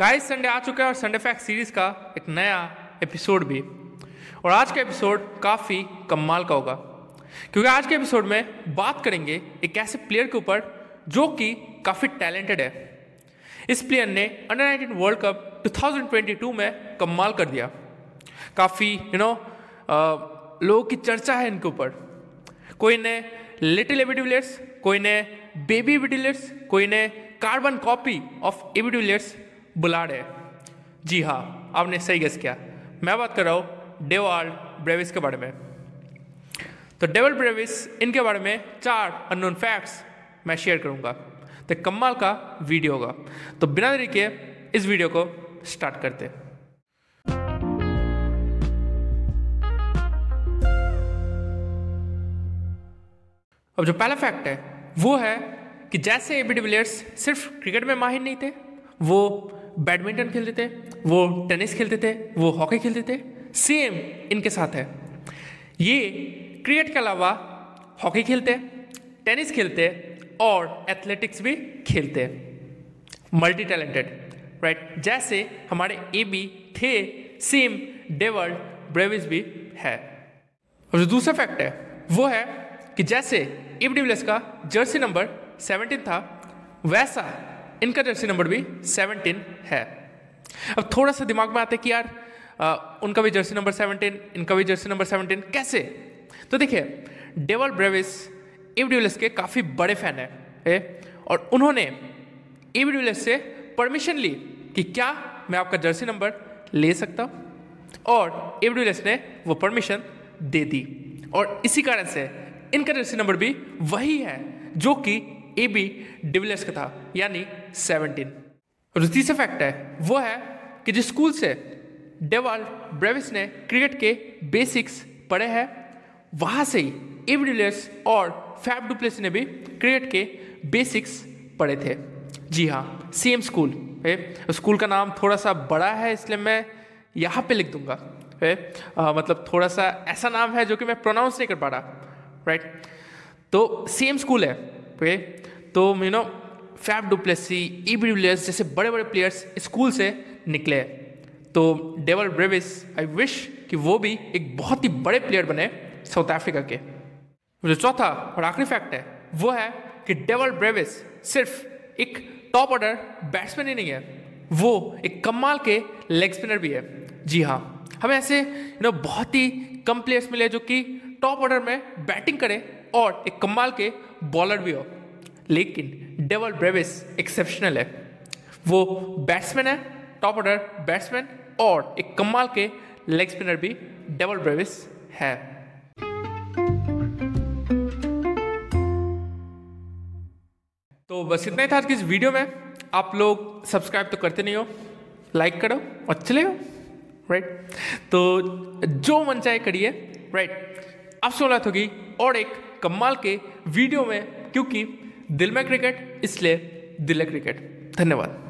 Guys Sunday आ चुका है और संडे फैक्ट सीरीज़ का एक नया एपिसोड भी। और आज का एपिसोड काफ़ी कमाल का होगा। क्योंकि आज के एपिसोड में बात करेंगे एक ऐसे प्लेयर के ऊपर जो कि काफ़ी टैलेंटेड है। इस प्लेयर ने अंडर 19 वर्ल्ड कप 2022 में कमाल कर दिया। काफ़ी यू नो लोगों की चर्चा है इनके ऊपर। कोई ने लिटिल एबिडिविलियर्स कोई ने बेबी एबिडिविलियर्स कोई ने कार्बन कॉपी ऑफ़ एबिडिविलियर्स बुला है। जी हाँ आपने सही गेस किया। मैं बात कर रहा हूँ डेवाल्ड ब्रेविस के बारे में। तो डेवल ब्रेविस, इनके बारे में चार अननोन फैक्ट्स मैं शेयर करूँगा। तो कमाल का वीडियो होगा। तो बिना देरी के इस वीडियो को स्टार्ट करते हैं। अब जो पहला फैक्ट है, वो है कि जैसे एबी डिविलियर्स सिर्फ़ क्रिकेट में माहिर नहीं थे वो बैडमिंटन खेलते थे वो टेनिस खेलते थे, वो हॉकी खेलते थे सेम इनके साथ है। ये क्रिकेट के अलावा हॉकी खेलते, टेनिस खेलते और एथलेटिक्स भी खेलते। मल्टी टैलेंटेड राइट जैसे हमारे ए बी थे सेम डेवर्ल्ड ब्रेविस भी है। और जो दूसरा फैक्ट है, वो है कि जैसे इब डिविलियर्स का जर्सी नंबर 17 था, वैसा इनका जर्सी नंबर भी 17 है। अब थोड़ा सा दिमाग में आता है कि यार आ, उनका भी जर्सी नंबर 17 इनका भी जर्सी नंबर 17 कैसे? तो देखिए डेवल ब्रेविस डिविलियर्स के काफ़ी बड़े फ़ैन है, है और उन्होंने डिविलियर्स से परमिशन ली कि क्या मैं आपका जर्सी नंबर ले सकता हूँ? और डिविलियर्स ने वो परमिशन दे दी। और इसी कारण से इनका जर्सी नंबर भी वही है जो कि ए बी डिविलियर्स का था यानी 17 और तीसरा फैक्ट है वो है कि जिस स्कूल से डेवाल ब्रेविस ने क्रिकेट के बेसिक्स पढ़े हैं वहाँ से ही एब डिविलियर्स और फैब डुप्लेस ने भी क्रिकेट के बेसिक्स पढ़े थे। जी हाँ सेम स्कूल है स्कूल का नाम थोड़ा सा बड़ा है इसलिए मैं यहाँ पे लिख दूँगा है आ, मतलब थोड़ा सा ऐसा नाम है जो कि मैं प्रोनाउंस नहीं कर पा रहा राइट तो सेम स्कूल है। ओके तो you know Faf du Plessis A B de Villiers जैसे बड़े बड़े प्लेयर्स स्कूल से निकले तो डेवल ब्रेविस आई विश कि वो भी एक बहुत ही बड़े प्लेयर बने साउथ अफ्रीका के। जो चौथा और आखिरी फैक्ट है, वो है कि डेवल ब्रेविस सिर्फ़ एक टॉप ऑर्डर बैट्समैन ही नहीं है, वो एक कमाल के लेग स्पिनर भी है। जी हाँ हमें ऐसे यू नो बहुत ही कम प्लेयर्स मिले जो कि टॉप ऑर्डर में बैटिंग करे और एक कमाल के बॉलर भी हो। लेकिन डेवल ब्रेविस एक्सेप्शनल है। वो बैट्समैन है टॉप ऑर्डर बैट्समैन और एक कमाल के लेग स्पिनर भी डेवल ब्रेविस है। तो बस इतना ही था आज की इस वीडियो में। आप लोग सब्सक्राइब तो करते नहीं हो लाइक करो और चले हो राइट तो जो मन चाहे करिए। राइट अब सोलत होगी और एक कमाल के वीडियो में, क्योंकि दिल में क्रिकेट इसलिए दिल क्रिकेट धन्यवाद।